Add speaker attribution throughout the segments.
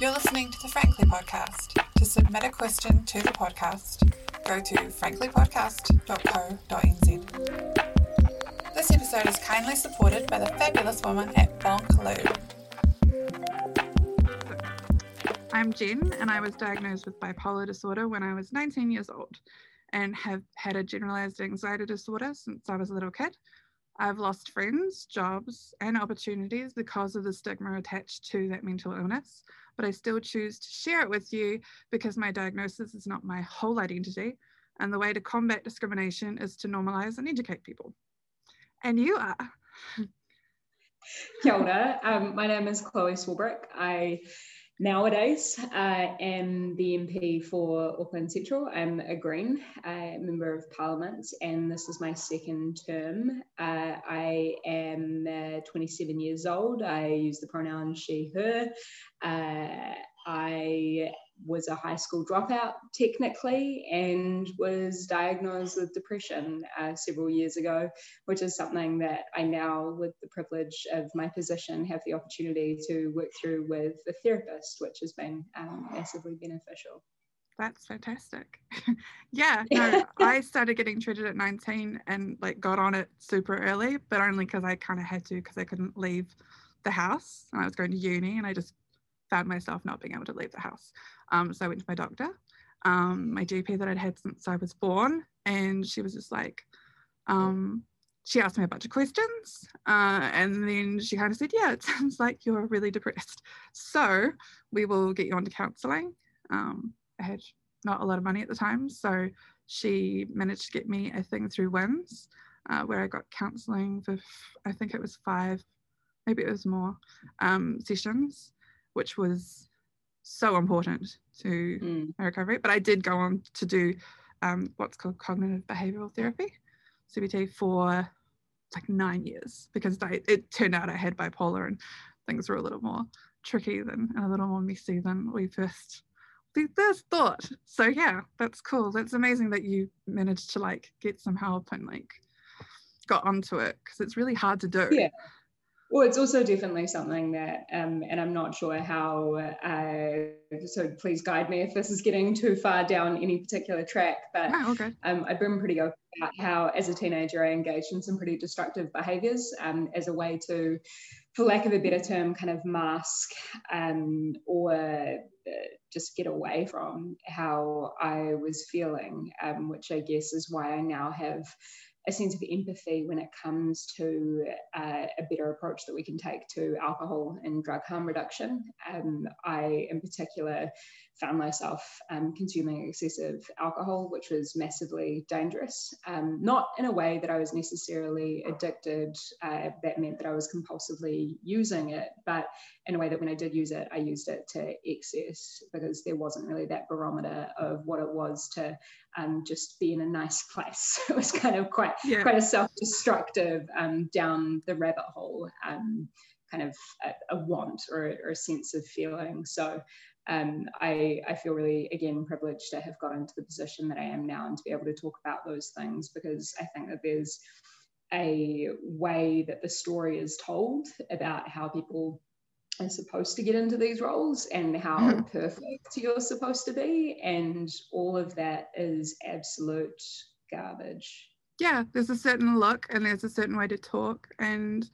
Speaker 1: You're listening to the Frankly Podcast. To submit a question to the podcast, go to franklypodcast.co.nz. This episode is kindly supported by the fabulous woman at Bonk Lou. I'm Jen, and I was diagnosed with bipolar disorder when I was 19 years old and have had a generalized anxiety disorder since I was a little kid. I've lost friends, jobs, and opportunities because of the stigma attached to that mental illness, but I still choose to share it with you because my diagnosis is not my whole identity. And the way to combat discrimination is to normalize and educate people. And you are.
Speaker 2: Kia ora. Um, my name is Chloe Swarbrick. I nowadays I am the MP for Auckland Central. I'm a Green uh, Member of Parliament, and this is my second term. Uh, I am uh, 27 years old. I use the pronoun she, her. Uh, I was a high school dropout technically and was diagnosed with depression uh, several years ago, which is something that I now, with the privilege of my position, have the opportunity to work through with a therapist, which has been um, massively beneficial.
Speaker 1: That's fantastic. yeah, no, I started getting treated at 19 and like got on it super early, but only because I kind of had to because I couldn't leave the house and I was going to uni and I just found myself not being able to leave the house. Um, so I went to my doctor, um, my GP that I'd had since I was born, and she was just like, um, she asked me a bunch of questions, uh, and then she kind of said, "Yeah, it sounds like you're really depressed. So we will get you onto counselling." Um, I had not a lot of money at the time, so she managed to get me a thing through WINZ, uh, where I got counselling for I think it was five, maybe it was more um, sessions, which was so important to mm. my recovery. But I did go on to do um, what's called cognitive behavioral therapy, CBT, for like nine years because I, it turned out I had bipolar and things were a little more tricky than and a little more messy than we first we first thought. So yeah, that's cool. That's amazing that you managed to like get some help and like got onto it because it's really hard to do.
Speaker 2: Yeah. Well, it's also definitely something that, um, and I'm not sure how, uh, so please guide me if this is getting too far down any particular track, but
Speaker 1: oh, okay.
Speaker 2: um, I've been pretty open about how, as a teenager, I engaged in some pretty destructive behaviors um, as a way to, for lack of a better term, kind of mask um, or uh, just get away from how I was feeling, um, which I guess is why I now have a sense of empathy when it comes to uh, a better approach that we can take to alcohol and drug harm reduction. Um, I, in particular, found myself um, consuming excessive alcohol, which was massively dangerous. Um, not in a way that I was necessarily addicted, uh, that meant that I was compulsively using it, but in a way that when I did use it, I used it to excess because there wasn't really that barometer of what it was to um, just be in a nice place. it was kind of quite yeah. quite a self-destructive um, down the rabbit hole. Um, kind of a, a want or, or, a sense of feeling. So um, I, I feel really, again, privileged to have got into the position that I am now and to be able to talk about those things because I think that there's a way that the story is told about how people are supposed to get into these roles and how mm-hmm. perfect you're supposed to be. And all of that is absolute garbage.
Speaker 1: Yeah, there's a certain look and there's a certain way to talk. And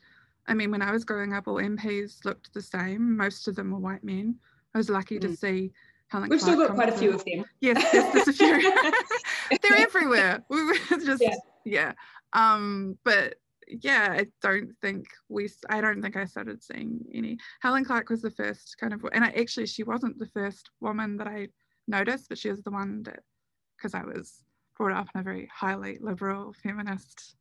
Speaker 1: I mean, when I was growing up, all MPs looked the same. Most of them were white men. I was lucky to mm. see
Speaker 2: Helen. Clark. We've Clark still got quite a few of them.
Speaker 1: Yes, yes there's a few. They're everywhere. We were just yeah. yeah. Um, but yeah, I don't think we. I don't think I started seeing any. Helen Clark was the first kind of, and I actually she wasn't the first woman that I noticed, but she was the one that because I was brought up in a very highly liberal feminist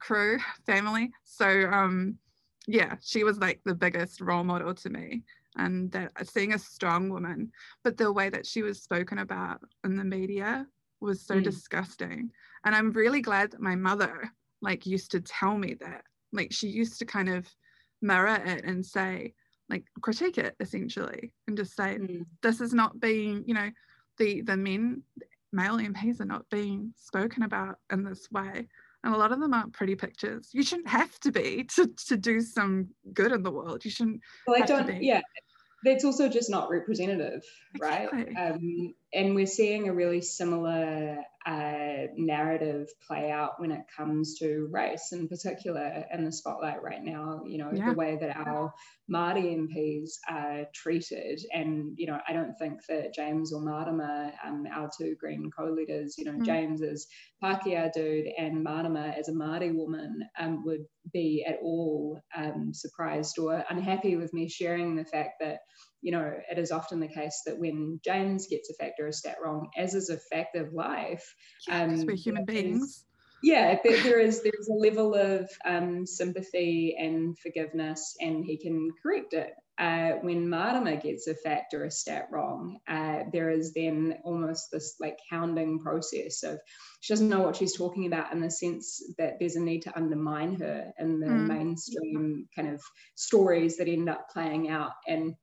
Speaker 1: crew family. So um, yeah, she was like the biggest role model to me and that seeing a strong woman, but the way that she was spoken about in the media was so mm. disgusting. And I'm really glad that my mother like used to tell me that. Like she used to kind of mirror it and say, like critique it essentially and just say, mm. this is not being, you know, the the men, male MPs are not being spoken about in this way. And a lot of them aren't pretty pictures. You shouldn't have to be to, to do some good in the world. You shouldn't.
Speaker 2: Well, I don't. Yeah, that's also just not representative, right? Exactly. Um, and we're seeing a really similar uh, narrative play out when it comes to race in particular in the spotlight right now. You know, yeah. the way that our Māori MPs are treated. And, you know, I don't think that James or Marama, um, our two Green co-leaders, you know, mm. James is Pākehā dude and Marama as a Māori woman um, would be at all um, surprised or unhappy with me sharing the fact that you know, it is often the case that when James gets a fact or a stat wrong, as is a fact of life,
Speaker 1: yeah, um, we're human beings.
Speaker 2: Yeah, there, there is there's a level of um, sympathy and forgiveness, and he can correct it. Uh, when Marama gets a fact or a stat wrong, uh, there is then almost this like hounding process of she doesn't know what she's talking about in the sense that there's a need to undermine her in the mm. mainstream kind of stories that end up playing out. And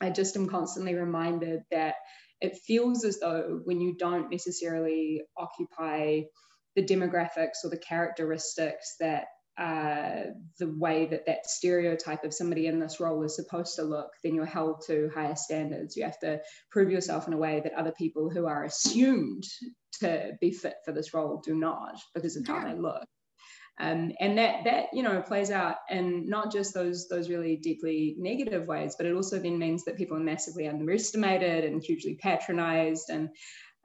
Speaker 2: I just am constantly reminded that it feels as though when you don't necessarily occupy the demographics or the characteristics that uh, the way that that stereotype of somebody in this role is supposed to look, then you're held to higher standards. You have to prove yourself in a way that other people who are assumed to be fit for this role do not because of how yeah. they look. Um, and that that you know plays out in not just those those really deeply negative ways, but it also then means that people are massively underestimated and hugely patronized and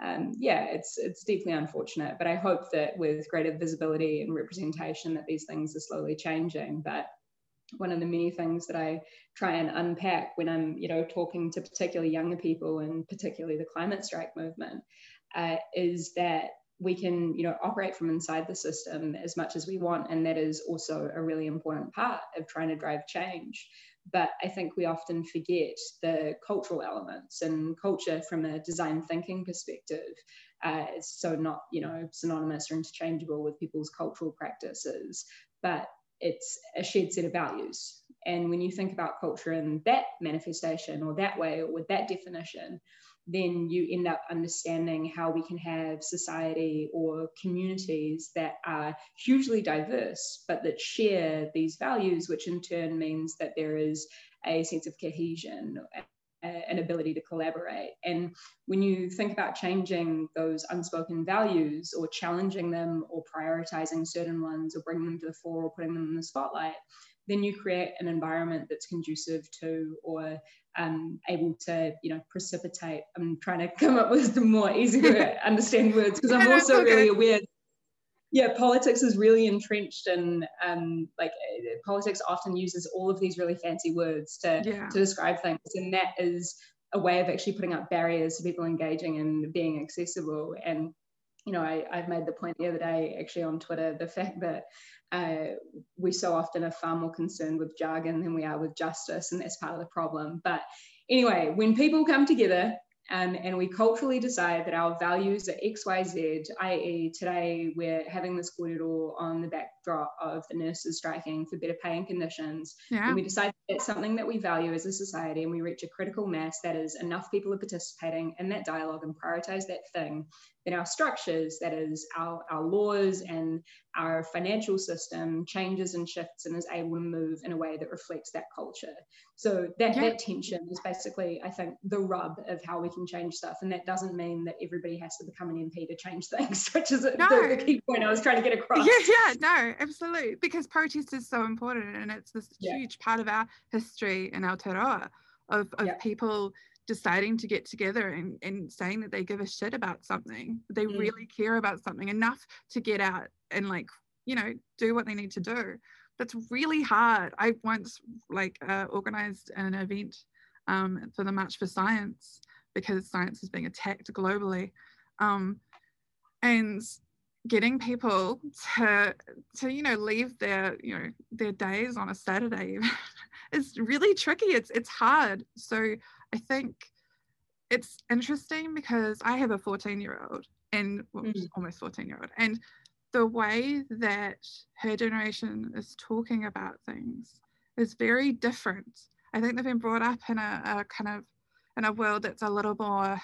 Speaker 2: um, yeah, it's it's deeply unfortunate. But I hope that with greater visibility and representation, that these things are slowly changing. But one of the many things that I try and unpack when I'm, you know, talking to particularly younger people and particularly the climate strike movement, uh, is that we can you know operate from inside the system as much as we want and that is also a really important part of trying to drive change. But i think we often forget the cultural elements and culture from a design thinking perspective uh, is so not you know synonymous or interchangeable with people's cultural practices but it's a shared set of values. And when you think about culture in that manifestation or that way or with that definition then you end up understanding how we can have society or communities that are hugely diverse, but that share these values, which in turn means that there is a sense of cohesion, an ability to collaborate. And when you think about changing those unspoken values or challenging them or prioritizing certain ones or bringing them to the fore or putting them in the spotlight, then you create an environment that's conducive to or um, able to, you know, precipitate. I'm trying to come up with some more easy to understand words because I'm also really aware. Yeah, politics is really entrenched and um, like uh, politics often uses all of these really fancy words to, yeah. to describe things, and that is a way of actually putting up barriers to people engaging and being accessible. And you know, I, I've made the point the other day actually on Twitter the fact that uh, we so often are far more concerned with jargon than we are with justice, and that's part of the problem. But anyway, when people come together um, and we culturally decide that our values are X, Y, Z, i.e., today we're having this kōrero on the backdrop of the nurses striking for better pay and conditions. Yeah. And we decide it's something that we value as a society and we reach a critical mass that is enough people are participating in that dialogue and prioritize that thing, then our structures, that is our, our laws and our financial system changes and shifts and is able to move in a way that reflects that culture. So that, yeah. that tension is basically, I think, the rub of how we can change stuff. And that doesn't mean that everybody has to become an MP to change things, which is no. the, the, key point I was trying to get across.
Speaker 1: Yeah, yeah, no, absolutely. Because protest is so important and it's this yeah. huge part of our history our te of, of yeah. people deciding to get together and, and saying that they give a shit about something they mm. really care about something enough to get out and like you know do what they need to do that's really hard i once like uh, organized an event um, for the march for science because science is being attacked globally um, and getting people to to you know leave their you know their days on a saturday is really tricky it's it's hard so I think it's interesting because I have a 14 year old and well, mm. almost 14 year old, and the way that her generation is talking about things is very different. I think they've been brought up in a, a kind of in a world that's a little more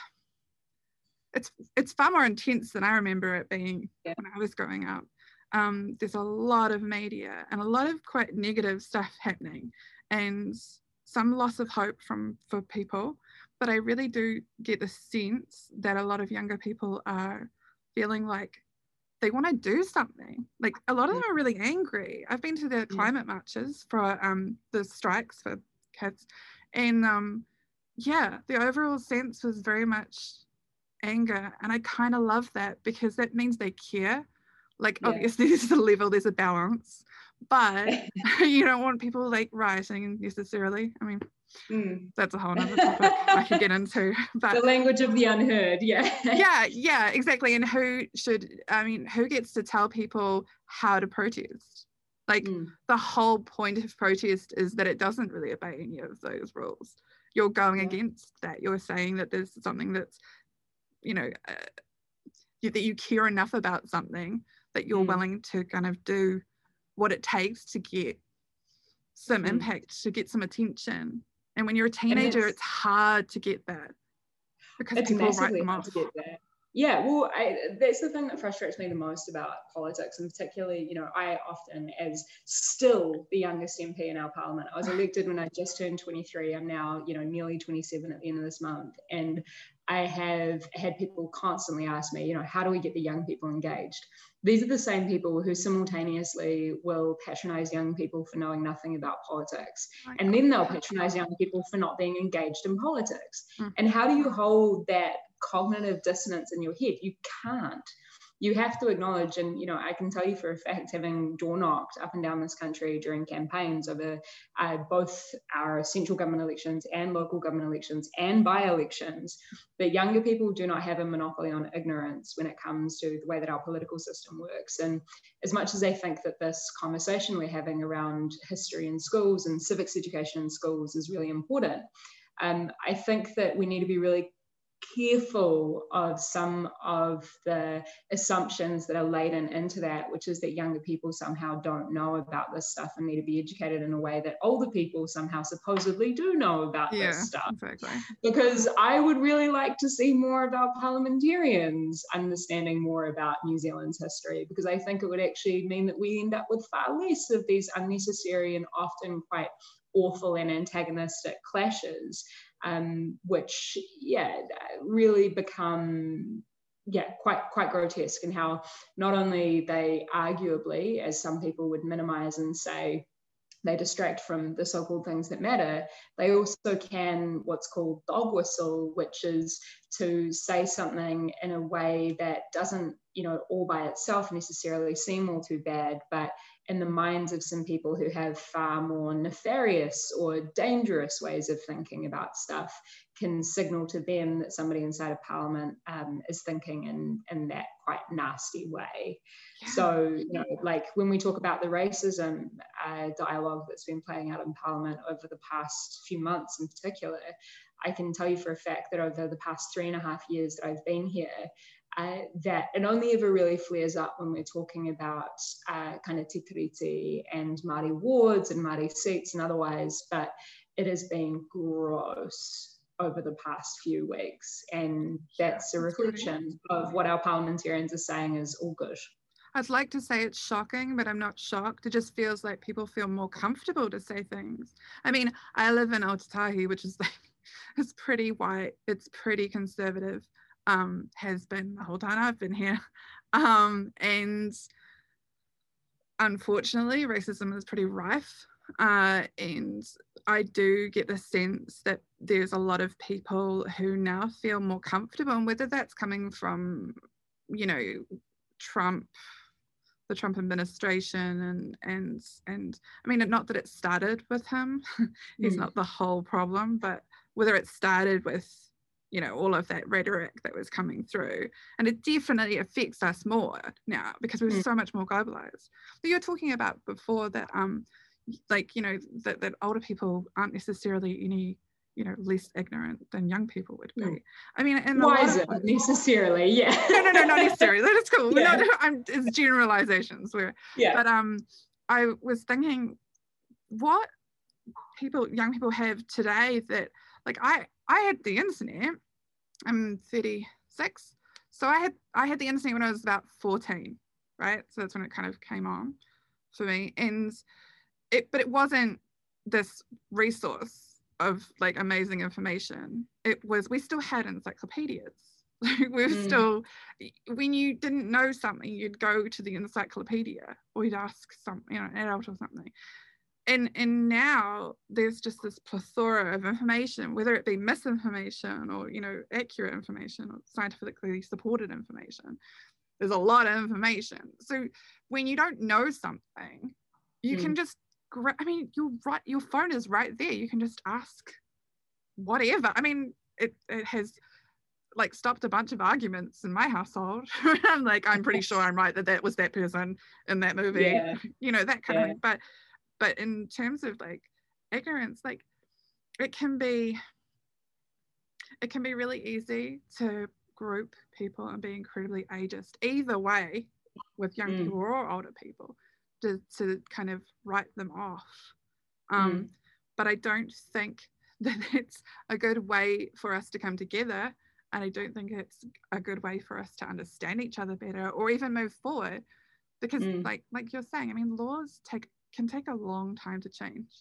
Speaker 1: it's it's far more intense than I remember it being yeah. when I was growing up. Um, there's a lot of media and a lot of quite negative stuff happening, and some loss of hope from for people, but I really do get the sense that a lot of younger people are feeling like they want to do something. Like a lot of them are really angry. I've been to the climate marches for um, the strikes for kids, and um, yeah, the overall sense was very much anger, and I kind of love that because that means they care. Like yeah. obviously, there's a level, there's a balance, but you don't want people like rioting necessarily. I mean, Mm. That's a whole other topic I could get into.
Speaker 2: But the language of the unheard, yeah.
Speaker 1: yeah, yeah, exactly. And who should I mean, who gets to tell people how to protest? Like mm. the whole point of protest is that it doesn't really obey any of those rules. You're going yeah. against that. You're saying that there's something that's, you know, uh, you, that you care enough about something that you're mm. willing to kind of do what it takes to get some mm. impact, to get some attention. And when you're a teenager, it's, it's, hard to get that because people write them off.
Speaker 2: Yeah, well, I, that's the thing that frustrates me the most about politics, and particularly, you know, I often, as still the youngest MP in our parliament, I was elected when I just turned 23. I'm now, you know, nearly 27 at the end of this month, and I have had people constantly ask me, you know, how do we get the young people engaged? These are the same people who simultaneously will patronize young people for knowing nothing about politics. And then they'll patronize young people for not being engaged in politics. Mm-hmm. And how do you hold that cognitive dissonance in your head? You can't you have to acknowledge, and you know, I can tell you for a fact, having door knocked up and down this country during campaigns over uh, both our central government elections and local government elections and by elections, that younger people do not have a monopoly on ignorance when it comes to the way that our political system works. And as much as they think that this conversation we're having around history in schools and civics education in schools is really important, um, I think that we need to be really careful of some of the assumptions that are laden into that, which is that younger people somehow don't know about this stuff and need to be educated in a way that older people somehow supposedly do know about yeah, this stuff. Exactly. Because I would really like to see more of our parliamentarians understanding more about New Zealand's history, because I think it would actually mean that we end up with far less of these unnecessary and often quite awful and antagonistic clashes um, which yeah really become yeah quite quite grotesque and how not only they arguably as some people would minimize and say they distract from the so-called things that matter they also can what's called dog whistle which is to say something in a way that doesn't you know all by itself necessarily seem all too bad but in the minds of some people who have far more nefarious or dangerous ways of thinking about stuff can signal to them that somebody inside of parliament um, is thinking in, in that quite nasty way. Yeah. So, you know, like when we talk about the racism uh, dialogue that's been playing out in parliament over the past few months in particular, I can tell you for a fact that over the past three and a half years that I've been here, uh, that it only ever really flares up when we're talking about uh, kind of Te and Māori wards and Māori seats and otherwise, but it has been gross over the past few weeks. And that's a reflection of what our parliamentarians are saying is all good.
Speaker 1: I'd like to say it's shocking, but I'm not shocked. It just feels like people feel more comfortable to say things. I mean, I live in Ōtautahi, which is like, it's pretty white, it's pretty conservative um, has been the whole time I've been here. Um, and unfortunately, racism is pretty rife. Uh, and I do get the sense that there's a lot of people who now feel more comfortable, and whether that's coming from, you know, Trump, the Trump administration, and and and I mean, not that it started with him, he's mm. not the whole problem, but whether it started with you know all of that rhetoric that was coming through and it definitely affects us more now because we're mm. so much more globalized but you're talking about before that um like you know that, that older people aren't necessarily any you know less ignorant than young people would be mm. i mean and
Speaker 2: wiser necessarily yeah
Speaker 1: no no no not necessarily that's cool yeah. not, I'm, it's generalizations where yeah but um i was thinking what people young people have today that like i i had the internet I'm 36. So I had I had the internet when I was about 14, right? So that's when it kind of came on for me. And it but it wasn't this resource of like amazing information. It was we still had encyclopedias. We were mm. still when you didn't know something you'd go to the encyclopedia or you'd ask some you know an adult or something. And and now there's just this plethora of information whether it be misinformation or you know accurate information or scientifically supported information. There's a lot of information. So when you don't know something you mm. can just I mean, you're right. Your phone is right there. You can just ask whatever. I mean, it it has like stopped a bunch of arguments in my household. I'm like, I'm pretty sure I'm right that that was that person in that movie. Yeah. You know that kind yeah. of thing. But but in terms of like ignorance, like it can be it can be really easy to group people and be incredibly ageist either way with young mm. people or older people to, to kind of write them off. Um, mm. But I don't think that it's a good way for us to come together. And I don't think it's a good way for us to understand each other better or even move forward. Because mm. like like you're saying, I mean, laws take can take a long time to change.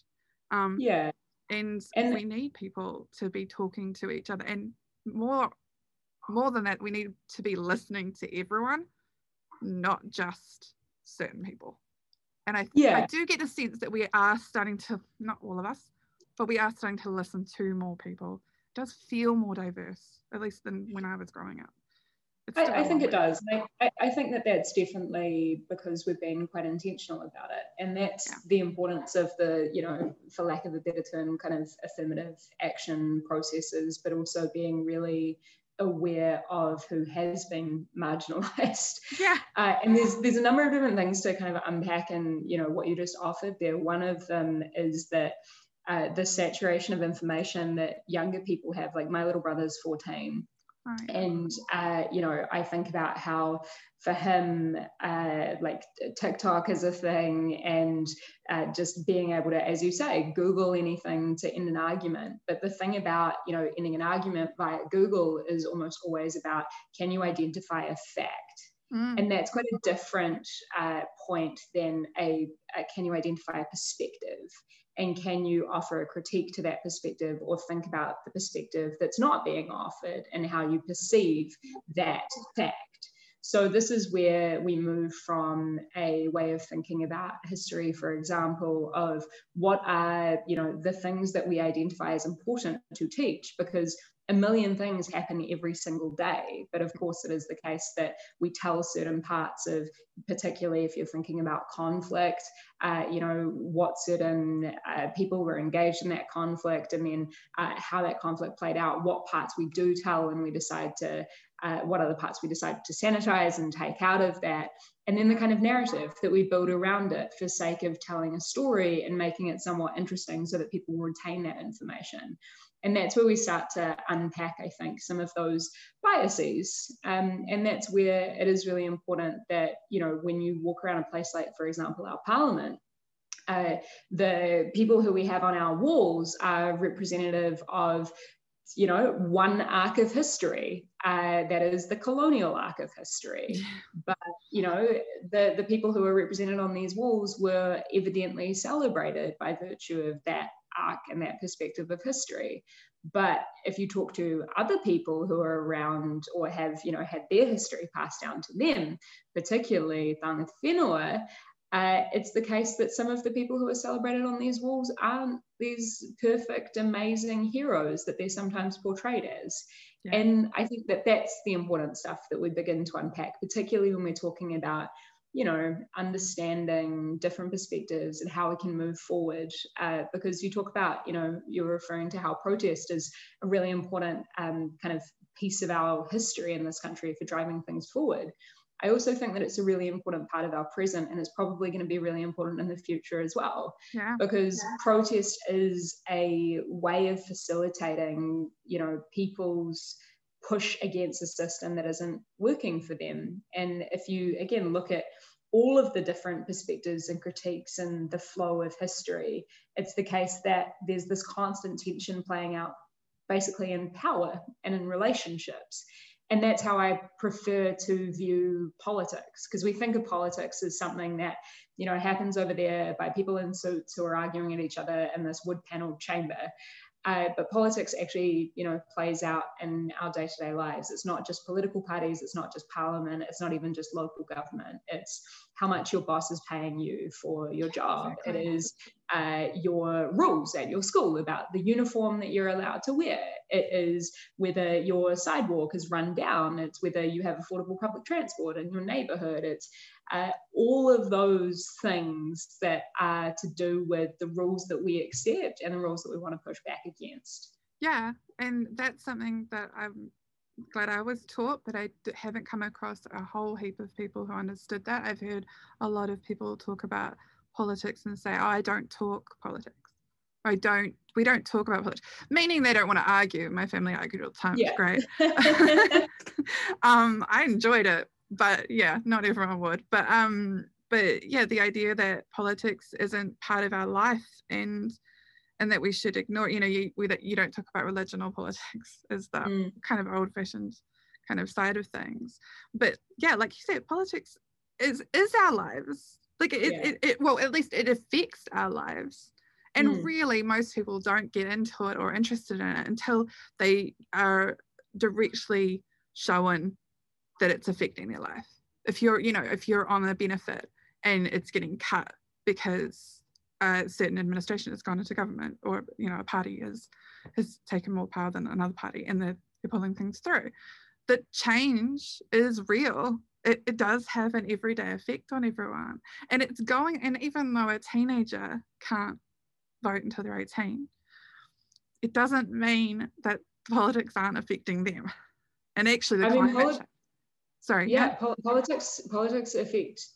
Speaker 2: Um, yeah.
Speaker 1: And, and we need people to be talking to each other and more more than that we need to be listening to everyone not just certain people and I, yeah. I do get the sense that we are starting to, not all of us, but we are starting to listen to more people. It does feel more diverse, at least than when I was growing up.
Speaker 2: I, I, think it does. I, I, think that that's definitely because we've been quite intentional about it. And that's yeah. the importance of the, you know, for lack of a better term, kind of affirmative action processes, but also being really aware of who has been marginalized.
Speaker 1: Yeah.
Speaker 2: Uh, and there's there's a number of different things to kind of unpack and you know what you just offered there. One of them is that uh, the saturation of information that younger people have. Like my little brother's 14, Right. And uh, you know, I think about how for him, uh, like TikTok is a thing, and uh, just being able to, as you say, Google anything to end an argument. But the thing about you know ending an argument via Google is almost always about can you identify a fact, mm. and that's quite a different uh, point than a, a can you identify a perspective and can you offer a critique to that perspective or think about the perspective that's not being offered and how you perceive that fact? So this is where we move from a way of thinking about history for example of what are you know the things that we identify as important to teach because a million things happen every single day. But of course, it is the case that we tell certain parts of, particularly if you're thinking about conflict, uh, you know, what certain uh, people were engaged in that conflict, and then uh, how that conflict played out, what parts we do tell and we decide to, uh, what other parts we decide to sanitize and take out of that. And then the kind of narrative that we build around it for sake of telling a story and making it somewhat interesting so that people retain that information and that's where we start to unpack i think some of those biases. Um, and that's where it is really important that you know when you walk around a place like for example our parliament uh, the people who we have on our walls are representative of you know one arc of history uh, that is the colonial arc of history. But you know the the people who are represented on these walls were evidently celebrated by virtue of that arc and that perspective of history. But if you talk to other people who are around or have, you know, had their history passed down to them, particularly Whenua, uh, it's the case that some of the people who are celebrated on these walls aren't these perfect, amazing heroes that they're sometimes portrayed as. Yeah. And I think that that's the important stuff that we begin to unpack, particularly when we're talking about you know, understanding different perspectives and how we can move forward. Uh, because you talk about, you know, you're referring to how protest is a really important um, kind of piece of our history in this country for driving things forward. I also think that it's a really important part of our present and it's probably going to be really important in the future as well.
Speaker 1: Yeah.
Speaker 2: Because
Speaker 1: yeah.
Speaker 2: protest is a way of facilitating, you know, people's push against a system that isn't working for them. And if you again look at all of the different perspectives and critiques and the flow of history, it's the case that there's this constant tension playing out basically in power and in relationships. And that's how I prefer to view politics, because we think of politics as something that, you know, happens over there by people in suits who are arguing at each other in this wood paneled chamber. Uh, but politics actually, you know, plays out in our day-to-day lives. It's not just political parties. It's not just parliament. It's not even just local government. It's how much your boss is paying you for your job. Exactly. It is uh, your rules at your school about the uniform that you're allowed to wear. It is whether your sidewalk is run down. It's whether you have affordable public transport in your neighborhood. It's uh, all of those things that are to do with the rules that we accept and the rules that we want to push back against.
Speaker 1: Yeah, and that's something that I'm glad I was taught, but I haven't come across a whole heap of people who understood that. I've heard a lot of people talk about politics and say, oh, I don't talk politics. I don't, we don't talk about politics, meaning they don't want to argue. My family argued all the time. Yeah. It's great. um, I enjoyed it, but yeah, not everyone would. But um, but yeah, the idea that politics isn't part of our life and and that we should ignore, you know, you, we, that you don't talk about religion or politics is the mm. kind of old fashioned kind of side of things. But yeah, like you said, politics is is our lives. Like it, yeah. it, it, well, at least it affects our lives. And mm. really, most people don't get into it or interested in it until they are directly shown that it's affecting their life. If you're, you know, if you're on a benefit and it's getting cut because a certain administration has gone into government or you know a party is has taken more power than another party and they're, they're pulling things through that change is real it, it does have an everyday effect on everyone and it's going and even though a teenager can't vote until they're 18 it doesn't mean that politics aren't affecting them. And actually the I climate mean, sorry
Speaker 2: yeah, yeah. Po- politics politics affect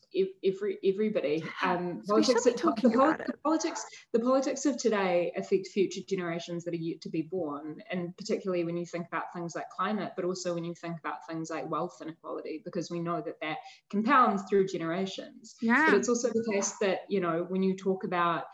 Speaker 2: every everybody. Um politics the, the, politics the politics of today affect future generations that are yet to be born and particularly when you think about things like climate but also when you think about things like wealth inequality because we know that that compounds through generations.
Speaker 1: Yeah.
Speaker 2: but it's also the case that you know when you talk about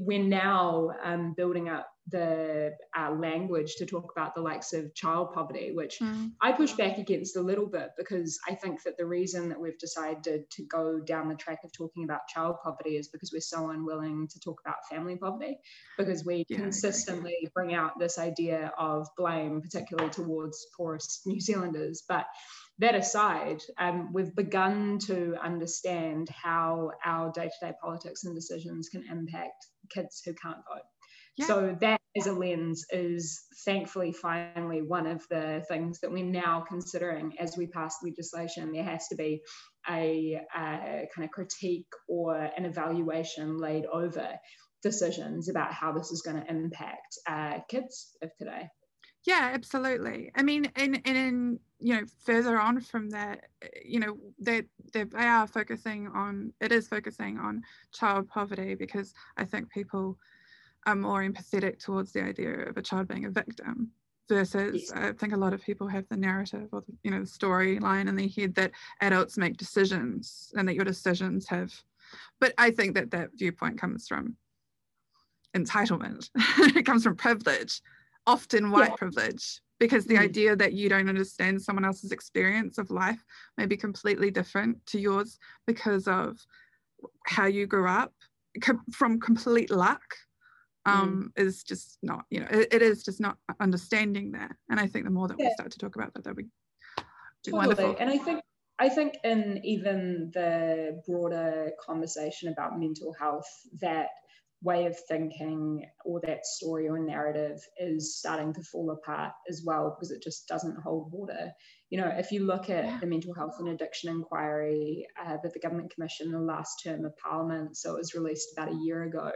Speaker 2: we're now um, building up the uh, language to talk about the likes of child poverty, which mm. I push back against a little bit because I think that the reason that we've decided to go down the track of talking about child poverty is because we're so unwilling to talk about family poverty, because we yeah, consistently bring out this idea of blame, particularly towards poorest New Zealanders. But that aside, um, we've begun to understand how our day to day politics and decisions can impact kids who can't vote. Yeah. So, that as a lens is thankfully finally one of the things that we're now considering as we pass legislation. There has to be a, a kind of critique or an evaluation laid over decisions about how this is going to impact uh, kids of today.
Speaker 1: Yeah, absolutely. I mean, and and in, you know further on from that, you know they they are focusing on it is focusing on child poverty because I think people are more empathetic towards the idea of a child being a victim versus. I think a lot of people have the narrative or the, you know the storyline in their head that adults make decisions and that your decisions have but I think that that viewpoint comes from entitlement it comes from privilege often white yeah. privilege because the mm. idea that you don't understand someone else's experience of life may be completely different to yours because of how you grew up from complete luck. Um, mm. is just not you know it, it is just not understanding that and i think the more that yeah. we start to talk about that that we
Speaker 2: do totally. wonderful and i think I think in even the broader conversation about mental health, that way of thinking or that story or narrative is starting to fall apart as well because it just doesn't hold water. You know, if you look at yeah. the mental health and addiction inquiry uh, that the government commissioned in the last term of parliament, so it was released about a year ago,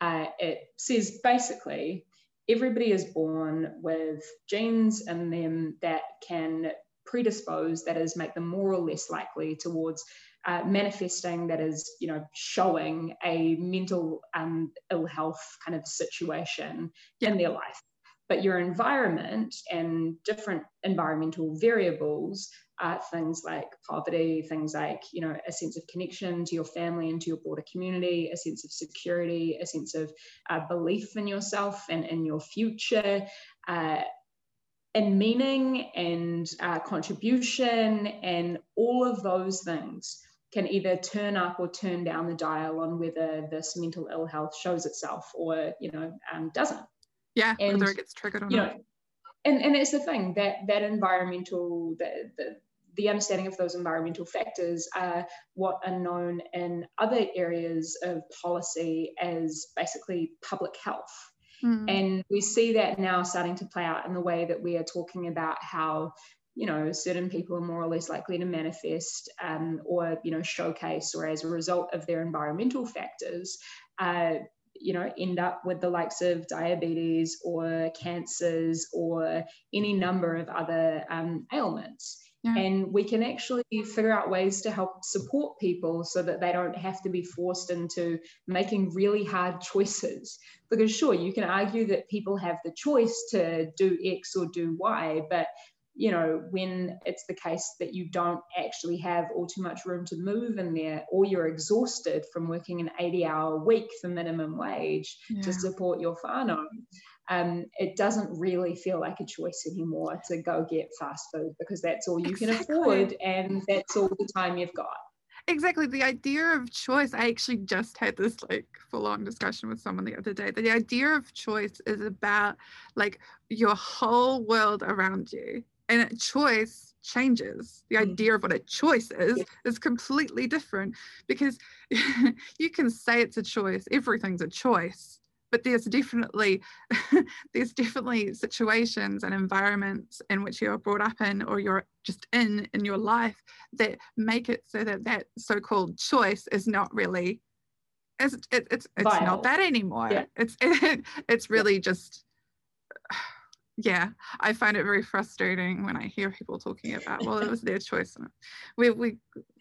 Speaker 2: uh, it says basically everybody is born with genes in them that can predispose, that is, make them more or less likely towards uh, manifesting that is, you know, showing a mental um, ill health kind of situation yeah. in their life. But your environment and different environmental variables are things like poverty, things like, you know, a sense of connection to your family and to your broader community, a sense of security, a sense of uh, belief in yourself and in your future, uh, and meaning and uh, contribution and all of those things can either turn up or turn down the dial on whether this mental ill health shows itself or you know um, doesn't
Speaker 1: Yeah, and, whether it gets triggered or you not. Know,
Speaker 2: and, and that's the thing that that environmental the, the the understanding of those environmental factors are what are known in other areas of policy as basically public health. Mm. And we see that now starting to play out in the way that we are talking about how you know certain people are more or less likely to manifest um, or you know showcase or as a result of their environmental factors uh, you know end up with the likes of diabetes or cancers or any number of other um, ailments yeah. and we can actually figure out ways to help support people so that they don't have to be forced into making really hard choices because sure you can argue that people have the choice to do x or do y but you know, when it's the case that you don't actually have all too much room to move in there, or you're exhausted from working an 80 hour week for minimum wage yeah. to support your whānau, um, it doesn't really feel like a choice anymore to go get fast food because that's all you exactly. can afford and that's all the time you've got
Speaker 1: exactly the idea of choice i actually just had this like full on discussion with someone the other day the idea of choice is about like your whole world around you and choice changes the mm. idea of what a choice is is completely different because you can say it's a choice everything's a choice but there's definitely there's definitely situations and environments in which you're brought up in or you're just in in your life that make it so that that so-called choice is not really it's it, it's it's not that anymore yeah. it's it, it's really yeah. just yeah i find it very frustrating when i hear people talking about well it was their choice we, we,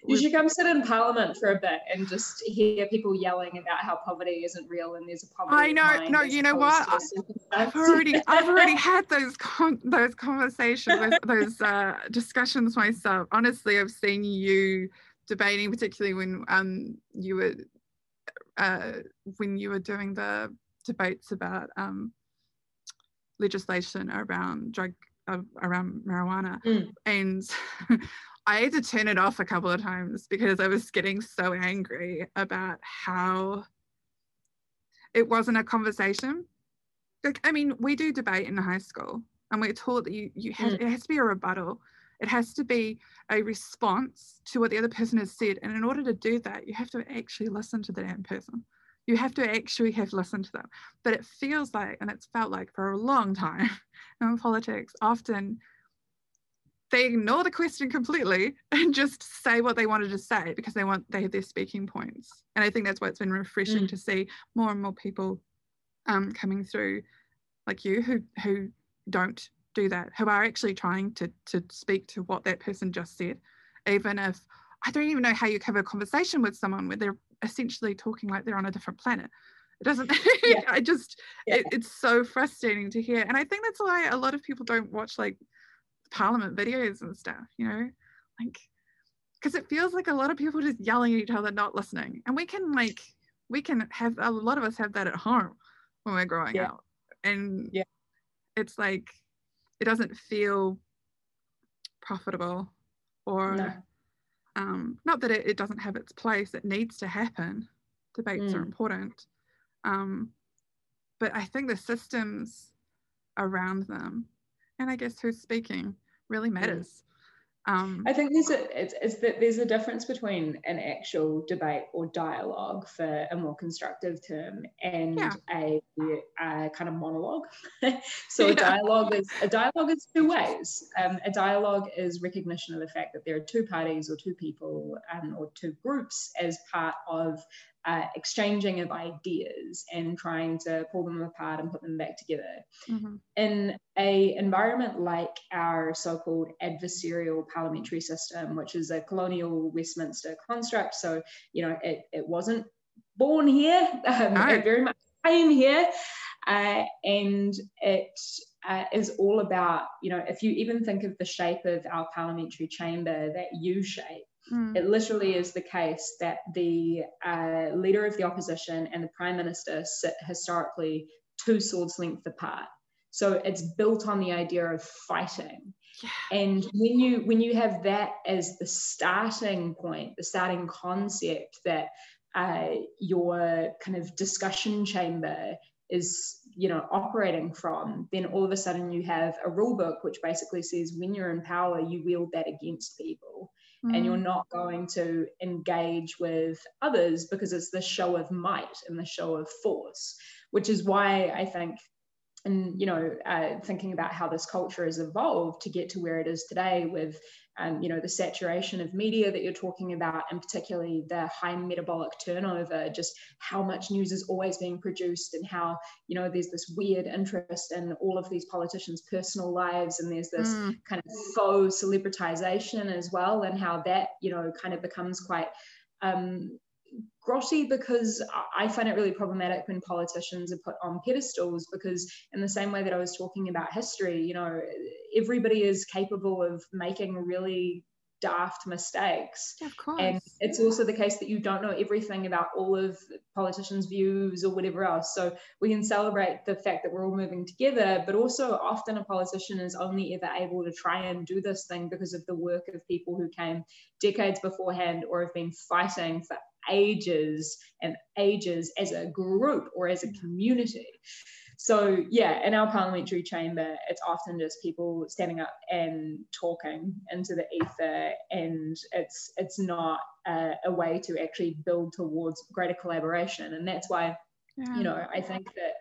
Speaker 2: you should come sit in parliament for a bit and just hear people yelling about how poverty isn't real and there's a poverty
Speaker 1: i know no you know what? i've already i've already had those con- those conversations those uh, discussions myself. Honestly i've seen you debating particularly when um you were uh, when you were doing the debates about um, legislation around drug uh, around marijuana mm. and I had to turn it off a couple of times because I was getting so angry about how it wasn't a conversation. Like, I mean, we do debate in high school and we're taught that you, you have, mm. it has to be a rebuttal. It has to be a response to what the other person has said. And in order to do that, you have to actually listen to the damn person you have to actually have listened to them. But it feels like, and it's felt like for a long time in politics, often they ignore the question completely and just say what they wanted to say because they want they have their speaking points. And I think that's why it's been refreshing mm. to see more and more people um, coming through like you who who don't do that, who are actually trying to to speak to what that person just said, even if I don't even know how you have a conversation with someone where they're essentially talking like they're on a different planet. It doesn't yeah. i just yeah. it, it's so frustrating to hear. And i think that's why a lot of people don't watch like parliament videos and stuff you know? Like because it feels like a lot of people just yelling at each other not listening. And we can like we can have a lot of us have that at home when we're growing yeah. up. And yeah. it's like it doesn't feel profitable or no um, not that it, it, doesn't have its place, it needs to happen. Debates mm. are important. Um, but I think the systems around them, and I guess who's speaking, really mm.
Speaker 2: Um, I think there's a it's, it's that there's a difference between an actual debate or dialogue for a more constructive term and yeah. a, a, kind of monologue. so yeah. a dialogue is a dialogue is two ways. Um, a dialogue is recognition of the fact that there are two parties or two people um, or two groups as part of uh, exchanging of ideas and trying to pull them apart and put them back together. Mm-hmm. In a environment like our so-called adversarial parliamentary system, which is a colonial Westminster construct, so you know it, it wasn't born here, um, it very much came here, uh, and it uh, is all about you know if you even think of the shape of our parliamentary chamber, that U shape Mm. It literally is the case that the uh, leader of the opposition and the prime minister sit historically two swords length apart. So it's built on the idea of fighting. Yeah. And when you when you have that as the starting point, the starting concept that uh, your kind of discussion chamber is you know operating from then all of a sudden you have a rule book which basically says when you're in power you wield that against people mm. and you're mm. not going to engage with others because it's the show of might and the show of force which is why i think and you know uh, thinking about how this culture has evolved to get to where it is today with um, you know the saturation of media that you're talking about and particularly the high metabolic turnover just how much news is always being produced and how you know there's this weird interest in all of these politicians personal lives and there's this mm. kind of faux celebritization as well and how that you know kind of becomes quite um, grotty because I find it really problematic when politicians are put on pedestals because in the same way that I was talking about history, you know, everybody is capable of making really daft mistakes.
Speaker 1: Of course.
Speaker 2: And it's also the case that you don't know everything about all of politicians' views or whatever else. So we can celebrate the fact that we're all moving together, but also often a politician is only ever able to try and do this thing because of the work of people who came decades beforehand or have been fighting for ages and ages as a group or as a mm. community. So, yeah, in our parliamentary chamber, it's often just people standing up and talking into the ether, and it's it's not a, a way to actually build towards greater collaboration. And that's why, yeah. you know, I think that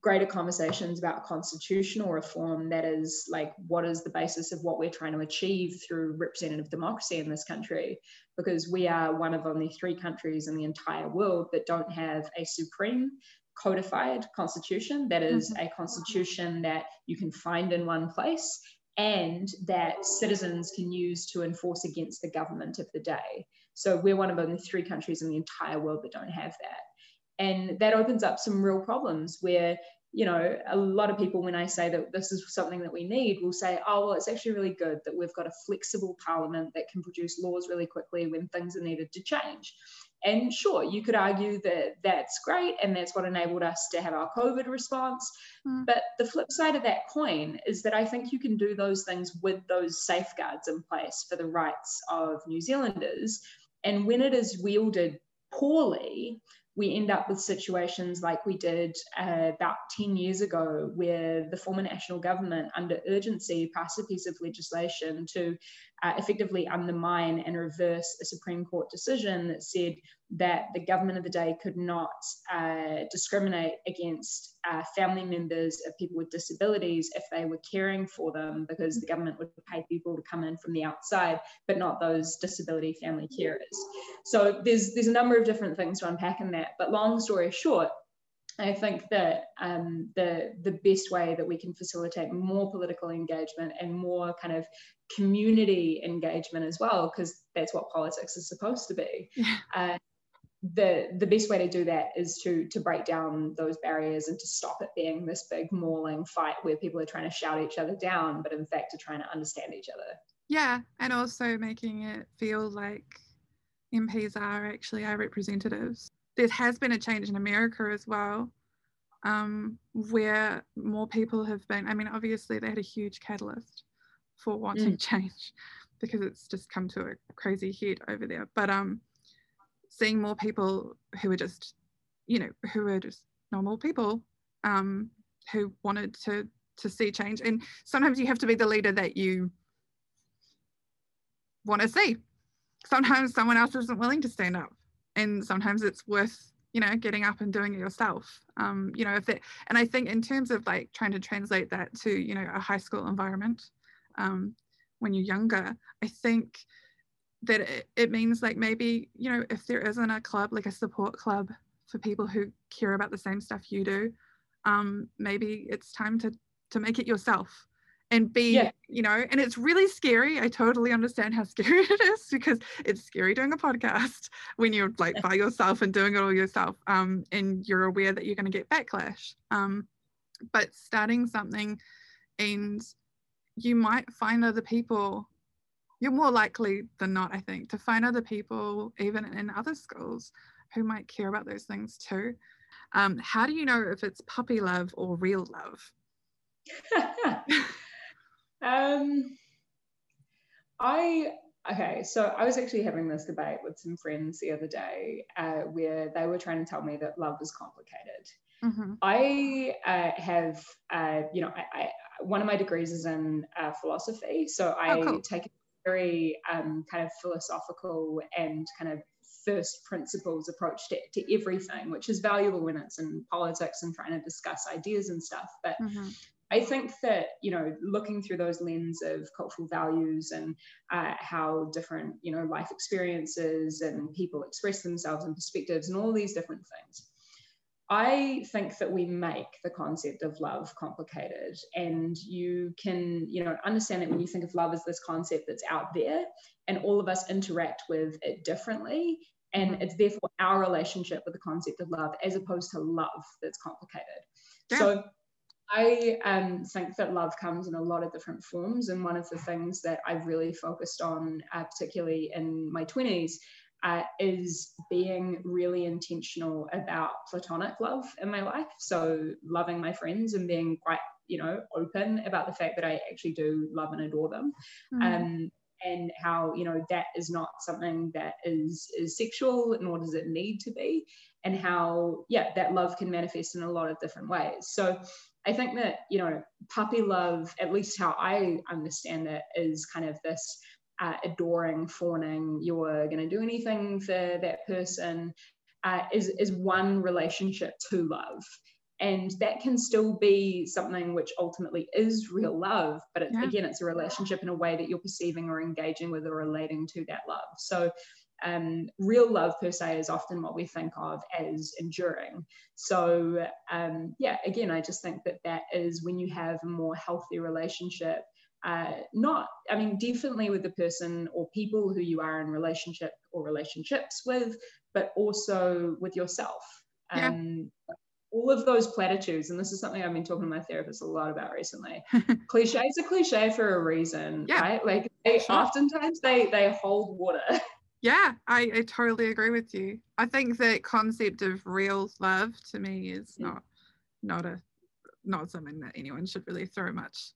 Speaker 2: greater conversations about constitutional reform that is like what is the basis of what we're trying to achieve through representative democracy in this country because we are one of only three countries in the entire world that don't have a supreme codified constitution that is mm-hmm. a constitution that you can find in one place and that citizens can use to enforce against the government of the day. So we're one of only three countries in the entire world that don't have that. And that opens up some real problems where you know a lot of people when i say that this is something that we need will say oh well it's actually really good that we've got a flexible parliament that can produce laws really quickly when things are needed to change and sure you could argue that that's great and that's what enabled us to have our covid response mm. but the flip side of that coin is that i think you can do those things with those safeguards in place for the rights of new zealanders and when it is wielded poorly we end up with situations like we did uh, about 10 years ago, where the former national government, under urgency, passed a piece of legislation to uh, effectively undermine and reverse a Supreme Court decision that said that the government of the day could not uh, discriminate against uh, family members of people with disabilities if they were caring for them because the government would pay people to come in from the outside, but not those disability family carers. So there's there's a number of different things to unpack in that. But long story short, I think that um, the the best way that we can facilitate more political engagement and more kind of community engagement as well, because that's what politics is supposed to be. Uh, the the best way to do that is to to break down those barriers and to stop it being this big mauling fight where people are trying to shout each other down, but in fact are trying to understand each other.
Speaker 1: Yeah, and also making it feel like MPs are actually our representatives there has been a change in America as well, um, where more people have been. I mean, obviously, they had a huge catalyst for wanting mm. change because it's just come to a crazy head over there. But um, seeing more people who are just, you know, who are just normal people um, who wanted to to see change, and sometimes you have to be the leader that you want to see. Sometimes someone else isn't willing to stand up and sometimes it's worth you know getting up and doing it yourself. Um, you know if it and i think in terms of like trying to translate that to you know a high school environment um, when you're younger i think that it, it means like maybe you know if there isn't a club like a support club for people who care about the same stuff you do um, maybe it's time to to make it yourself and be yeah. you know and it's really scary. I totally understand how scary it is because it's scary doing a podcast when you're like by yourself and doing it all yourself um, and you're aware that you're going to get backlash. Um, but starting something and you might find other people you're more likely than not i think to find other people even in other schools who might care about those things too. Um, how do you know if it's puppy love or real love
Speaker 2: Um, I Okay, so I was actually having this debate with some friends the other day uh, where they were trying to tell me that love is complicated. Mm-hmm. I uh, have, uh, you know, I, I, one of my degrees is in uh, philosophy, so I oh, cool. take a very um, kind of philosophical and kind of first principles approach to, to everything, which is valuable when it's in politics and trying to discuss ideas and stuff. But mm-hmm. I think that you know, looking through those lens of cultural values and uh, how different you know life experiences and people express themselves and perspectives and all these different things. I think that we make the concept of love complicated, and you can, you know, understand that when you think of love as this concept that's out there, and all of us interact with it differently, and it's therefore our relationship with the concept of love as opposed to love that's complicated. So I um, think that love comes in a lot of different forms. And one of the things that I've really focused on, uh, particularly in my 20s, uh, is being really intentional about platonic love in my life. So, loving my friends and being quite, you know, open about the fact that I actually do love and adore them. Mm. Um, and how you know that is not something that is is sexual nor does it need to be and how yeah that love can manifest in a lot of different ways so I think that, you know, puppy love, at least how I understand it, is kind of this uh, adoring, fawning, you're going to do anything for that person, uh, is, is one relationship to love. And that can still be something which ultimately is real love, but it, yeah. again, it's a relationship in a way that you're perceiving or engaging with or relating to that love. So um, real love per se is often what we think of as enduring. So, um, yeah, again, I just think that that is when you have a more healthy relationship. Uh, not, I mean, definitely with the person or people who you are in relationship or relationships with, but also with yourself. Yeah. Um, all of those platitudes, and this is something I've been talking to my therapist a lot about recently. Cliches are cliche for a reason, yeah. right? Like they sure. oftentimes they they hold water.
Speaker 1: Yeah, I, I totally agree with you. I think that concept of real love to me is mm. not not a not something that anyone should really throw much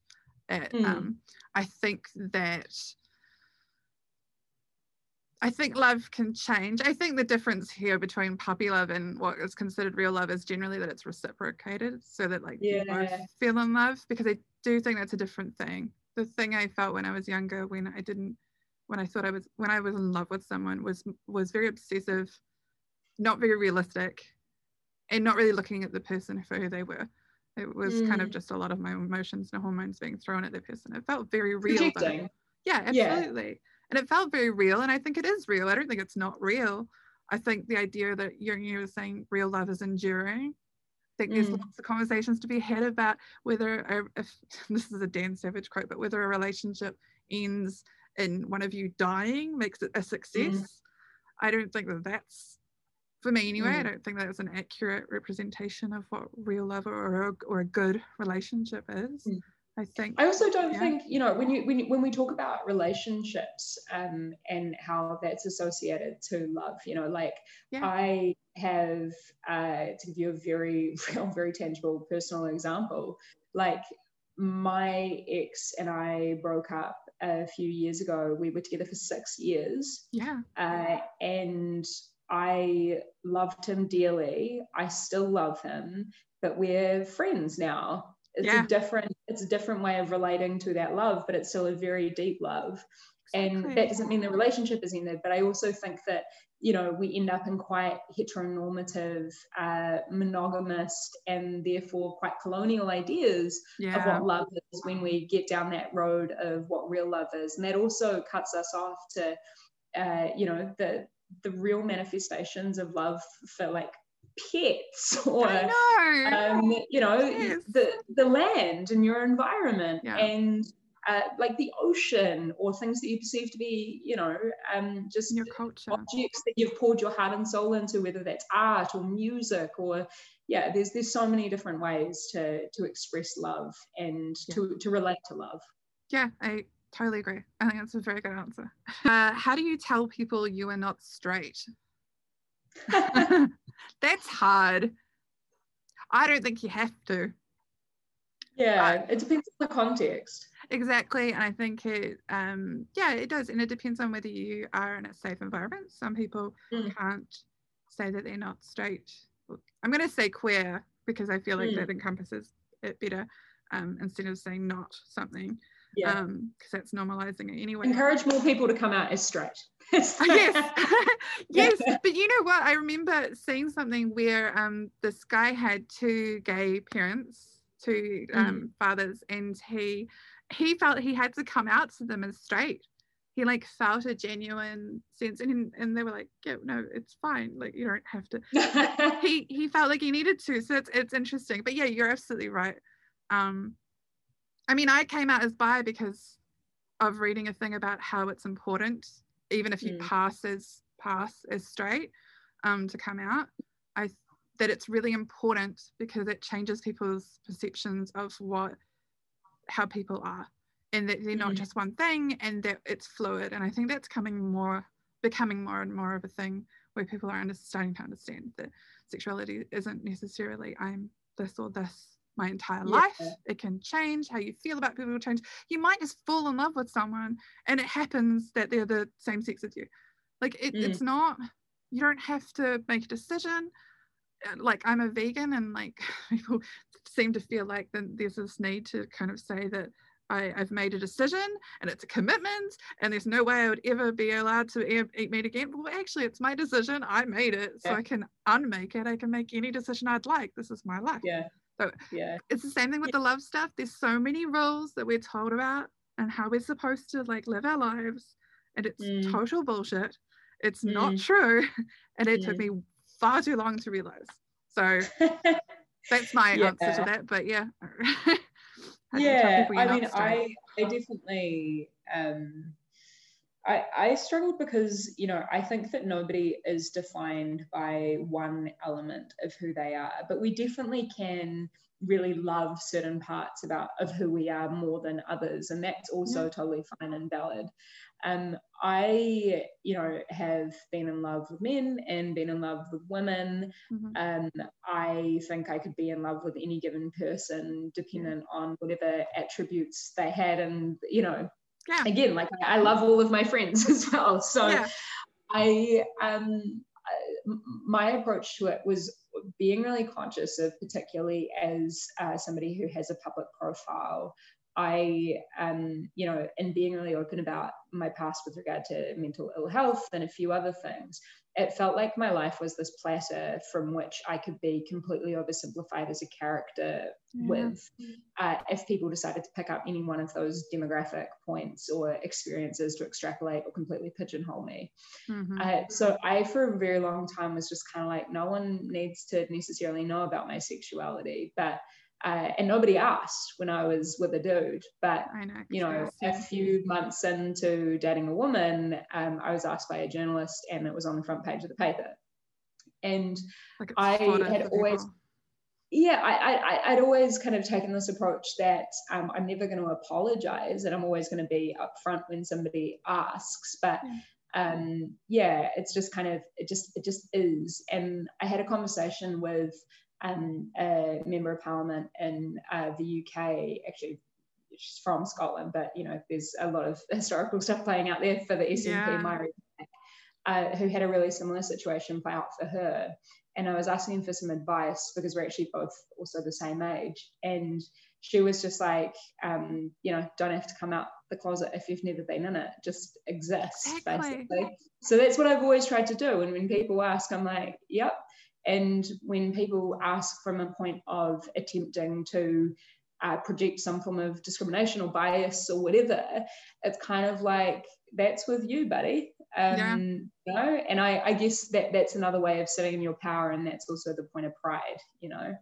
Speaker 1: at. Mm. Um, I think that I think love can change. I think the difference here between puppy love and what is considered real love is generally that it's reciprocated, so that like yeah. you both feel in love. Because I do think that's a different thing. The thing I felt when I was younger, when I didn't when I thought I was when I was in love with someone was was very obsessive, not very realistic, and not really looking at the person for who they were. It was mm. kind of mm. just a lot of my emotions and hormones being thrown at the person. It felt very real. Yeah, absolutely. Yeah. And it felt very real. And I think it is real. I don't think it's not real. I think the idea that you're, you're saying real love is enduring. I think there's mm. lots of conversations to be had about whether, if this is a Dan Savage quote, but whether a relationship ends and one of you dying makes it a success. Mm. I don't think that that's for me anyway. Mm. I don't think that's an accurate representation of what real love or a, or a good relationship is. Mm. I think.
Speaker 2: I also don't yeah. think you know when you when when we talk about relationships um, and how that's associated to love. You know, like yeah. I have uh, to give you a very real, very tangible personal example. Like my ex and I broke up a few years ago. We were together for six years.
Speaker 1: Yeah.
Speaker 2: Uh, and I loved him dearly. I still love him, but we're friends now. It's yeah. a different, it's a different way of relating to that love, but it's still a very deep love. Exactly. And that doesn't mean the relationship is ended, but I also think that you know, we end up in quite heteronormative, uh, monogamous, and therefore quite colonial ideas yeah. of what love is when we get down that road of what real love is. And that also cuts us off to, uh, you know, the the real manifestations of love for like pets or
Speaker 1: know.
Speaker 2: Um, you know yes. the the land and your environment yeah. and uh, like the ocean or things that you perceive to be, you know, um, just
Speaker 1: In your culture.
Speaker 2: objects that you've poured your heart and soul into, whether that's art or music or yeah, there's there's so many different ways to to express love and yeah. to to relate to love.
Speaker 1: Yeah, I totally agree. I think that's a very good answer. Uh, how do you tell people you are not straight? that's hard. I don't think you have to.
Speaker 2: Yeah, it depends on the context.
Speaker 1: Exactly. And I think it, um, yeah, it does. And it depends on whether you are in a safe environment. Some people mm. can't say that they're not straight. I'm going to say queer because I feel like mm. that encompasses it better um, instead of saying not something. Yeah. Because um, that's normalizing it anyway.
Speaker 2: Encourage more people to come out as straight.
Speaker 1: yes. yes. But you know what? I remember seeing something where um, this guy had two gay parents, two mm. um, mm. fathers, and he he felt he had to come out to them as straight. He like felt a genuine sense and and they were like yeah no it's fine. Like you don't have to. He he felt like he needed to so it's it's interesting. But yeah you're absolutely right. Um i mean i came out as bi because of reading a thing about how it's important even if you mm. pass as pass as straight um to come out. I that it's really important because it changes people's perceptions of what how people are and that they're not mm. just one thing and that it's fluid and i think that's coming more becoming more and more of a thing where people are under, starting to understand that sexuality isn't necessarily i'm this or this my entire yeah. life it can change how you feel about people will change you might just fall in love with someone and it happens that they're the same sex as you like it, mm. it's not you don't have to make a decision uh, like i'm a vegan and like people seem to feel like then there's this need to kind of say that I, have made a decision and it's a commitment and there's no way I would ever be allowed to eat meat again. Well, actually, it's my decision. I made it. So yeah. I can unmake it. I can make any decision I'd like. This is my life.
Speaker 2: Yeah.
Speaker 1: So yeah. it's the same thing with yeah. the love stuff. There's so many rules that we're told about and how we're supposed to like live our lives. And it's mm. total bullshit. It's mm. not true. And it took me far too long to realize. So that's my yeah. answer to that. But yeah.
Speaker 2: yeah i mean i i definitely um I, I struggled because you know I think that nobody is defined by one element of who they are, but we definitely can really love certain parts about of who we are more than others, and that's also yeah. totally fine and valid. Um, I, you know, have been in love with men and been in love with women. Mm-hmm. Um, I think I could be in love with any given person, dependent on whatever attributes they had. And, you know, yeah. again, like I love all of my friends as well. So yeah. I, um, my approach to it was being really conscious of, particularly as uh, somebody who has a public profile, I, um, you know, and being really open about my past with regard to mental ill health and a few other things, it felt like my life was this platter from which I could be completely oversimplified as a character yeah. with uh, if people decided to pick up any one of those demographic points or experiences to extrapolate or completely pigeonhole me. Mm-hmm. Uh, so I, for a very long time, was just kind of like, no one needs to necessarily know about my sexuality, but uh, and nobody asked when I was with a dude. But know, you know, a few months into dating a woman, um, I was asked by a journalist, and it was on the front page of the paper. And like I had always, people. yeah, I, I, would always kind of taken this approach that um, I'm never going to apologize, and I'm always going to be upfront when somebody asks. But yeah um, yeah, it's just kind of it just it just is. And I had a conversation with um, a member of parliament in uh, the UK, actually she's from Scotland, but you know, there's a lot of historical stuff playing out there for the SNP, yeah. uh, who had a really similar situation play out for her. And I was asking for some advice because we're actually both also the same age. And she was just like, um, you know, don't have to come out the closet if you've never been in it. Just exist, exactly. basically. So that's what I've always tried to do. And when people ask, I'm like, yep, and when people ask from a point of attempting to uh, project some form of discrimination or bias or whatever, it's kind of like, that's with you, buddy. Um, yeah. You know, and I, I guess that that's another way of sitting in your power, and that's also the point of pride, you know.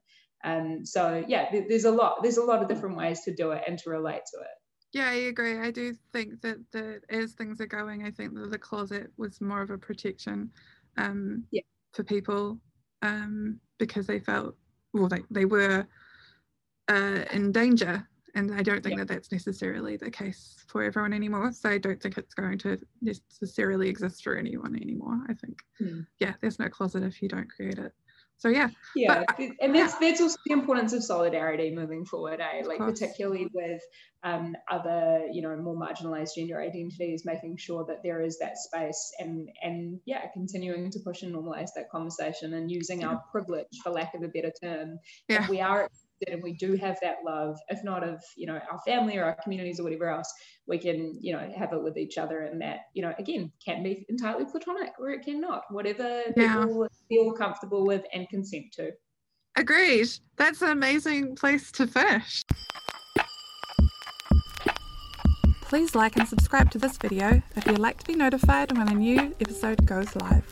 Speaker 2: Um, so yeah, there's a lot, there's a lot of different ways to do it and to relate to it.
Speaker 1: Yeah, I agree. I do think that the, as things are going, I think that the closet was more of a protection um, yeah. for people um, because they felt well they, they were uh, in danger and I don't think yeah. that that's necessarily the case for everyone anymore. So I don't think it's going to necessarily exist for anyone anymore. I think, mm. yeah, there's no closet if you don't create it. So yeah.
Speaker 2: Yeah, but, and that's that's also the importance of solidarity moving forward, eh? Like particularly with um, other, you know, more marginalized gender identities, making sure that there is that space and and yeah, continuing to push and normalize that conversation and using yeah. our privilege, for lack of a better term. Yeah. If we are and we do have that love, if not of, you know, our family or our communities or whatever else, we can, you know, have it with each other. And that, you know, again, can be entirely platonic or it cannot, whatever yeah. people feel comfortable with and consent to.
Speaker 1: Agreed. That's an amazing place to finish. Please like and subscribe to this video if you'd like to be notified when a new episode goes live.